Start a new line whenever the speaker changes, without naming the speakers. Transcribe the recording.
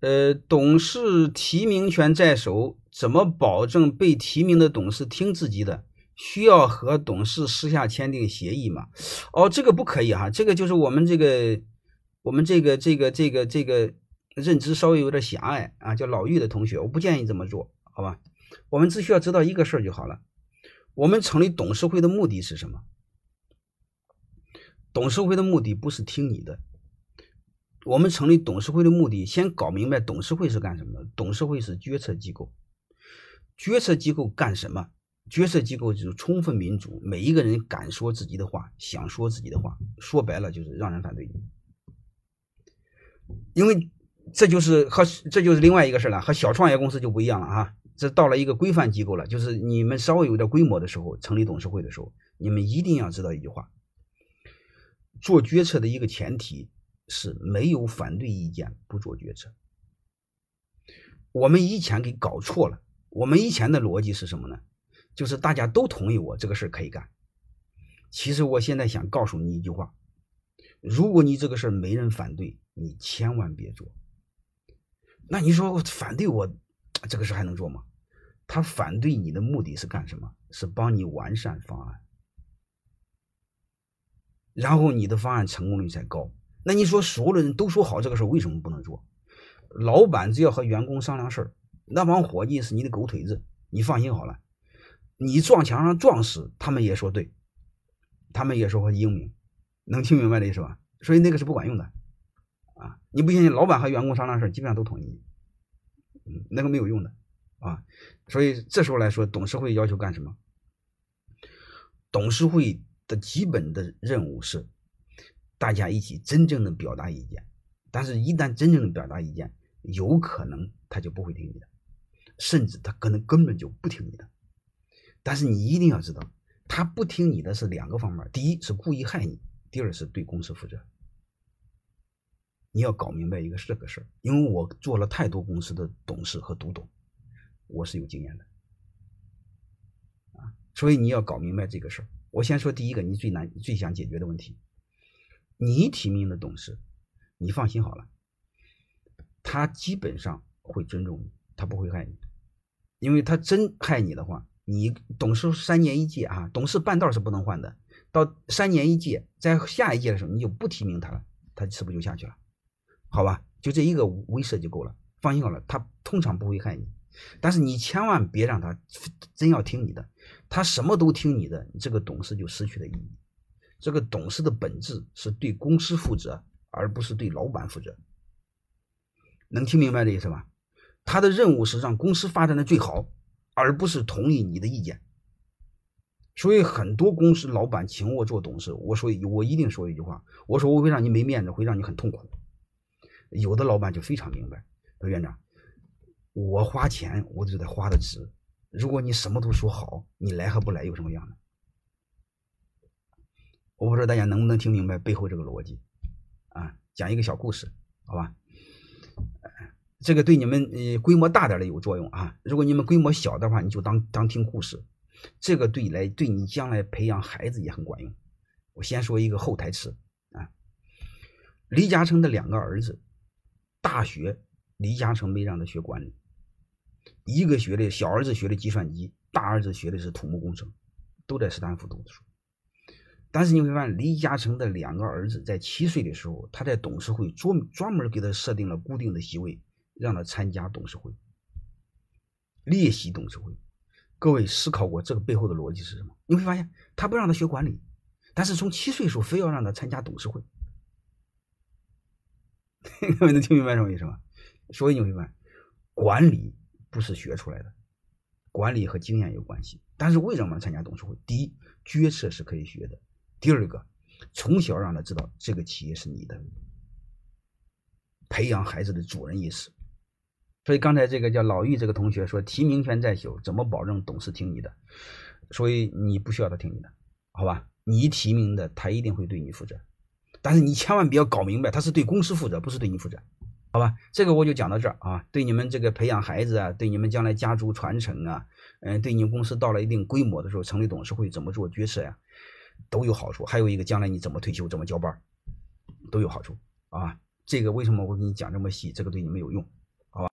呃，董事提名权在手，怎么保证被提名的董事听自己的？需要和董事私下签订协议吗？哦，这个不可以哈，这个就是我们这个我们这个这个这个这个认知稍微有点狭隘啊，叫老玉的同学，我不建议这么做，好吧？我们只需要知道一个事儿就好了。我们成立董事会的目的是什么？董事会的目的不是听你的。我们成立董事会的目的，先搞明白董事会是干什么的。董事会是决策机构，决策机构干什么？决策机构就是充分民主，每一个人敢说自己的话，想说自己的话。说白了就是让人反对。因为这就是和这就是另外一个事了，和小创业公司就不一样了啊。这到了一个规范机构了，就是你们稍微有点规模的时候，成立董事会的时候，你们一定要知道一句话：做决策的一个前提是没有反对意见不做决策。我们以前给搞错了，我们以前的逻辑是什么呢？就是大家都同意我这个事可以干。其实我现在想告诉你一句话：如果你这个事没人反对，你千万别做。那你说反对我这个事还能做吗？他反对你的目的是干什么？是帮你完善方案，然后你的方案成功率才高。那你说所有的人都说好这个事为什么不能做？老板只要和员工商量事儿，那帮伙计是你的狗腿子，你放心好了。你撞墙上撞死，他们也说对，他们也说我英明，能听明白的意思吧？所以那个是不管用的，啊，你不相信，老板和员工商量事基本上都同意，那个没有用的，啊，所以这时候来说，董事会要求干什么？董事会的基本的任务是大家一起真正的表达意见，但是一旦真正的表达意见，有可能他就不会听你的，甚至他可能根本就不听你的。但是你一定要知道，他不听你的是两个方面：第一是故意害你，第二是对公司负责。你要搞明白一个这个事儿，因为我做了太多公司的董事和独董，我是有经验的啊。所以你要搞明白这个事儿。我先说第一个，你最难、最想解决的问题：你提名的董事，你放心好了，他基本上会尊重你，他不会害你，因为他真害你的话。你董事三年一届啊，董事半道是不能换的。到三年一届，在下一届的时候，你就不提名他了，他是不是就下去了？好吧，就这一个威慑就够了。放心好了，他通常不会害你，但是你千万别让他真要听你的，他什么都听你的，这个董事就失去了意义。这个董事的本质是对公司负责，而不是对老板负责。能听明白这意思吧？他的任务是让公司发展的最好。而不是同意你的意见，所以很多公司老板请我做董事，我说我一定说一句话，我说我会让你没面子，会让你很痛苦。有的老板就非常明白，说院长，我花钱我就得花的值，如果你什么都说好，你来和不来有什么样的？我不知道大家能不能听明白背后这个逻辑啊？讲一个小故事，好吧？这个对你们呃规模大点的有作用啊，如果你们规模小的话，你就当当听故事。这个对来对你将来培养孩子也很管用。我先说一个后台词啊，李嘉诚的两个儿子，大学李嘉诚没让他学管理，一个学的小儿子学的计算机，大儿子学的是土木工程，都在斯坦福读的书。但是你会发现，李嘉诚的两个儿子在七岁的时候，他在董事会专专门给他设定了固定的席位。让他参加董事会，列席董事会。各位思考过这个背后的逻辑是什么？你会发现，他不让他学管理，但是从七岁时候非要让他参加董事会。各位能听明白什么意思吗？所以你会发现，管理不是学出来的，管理和经验有关系。但是为什么参加董事会？第一，决策是可以学的；第二个，从小让他知道这个企业是你的，培养孩子的主人意识。所以刚才这个叫老玉这个同学说提名权在手，怎么保证董事听你的？所以你不需要他听你的，好吧？你提名的他一定会对你负责，但是你千万不要搞明白，他是对公司负责，不是对你负责，好吧？这个我就讲到这儿啊。对你们这个培养孩子啊，对你们将来家族传承啊，嗯，对你们公司到了一定规模的时候成立董事会怎么做决策呀，都有好处。还有一个将来你怎么退休，怎么交班，都有好处啊。这个为什么我给你讲这么细？这个对你没有用。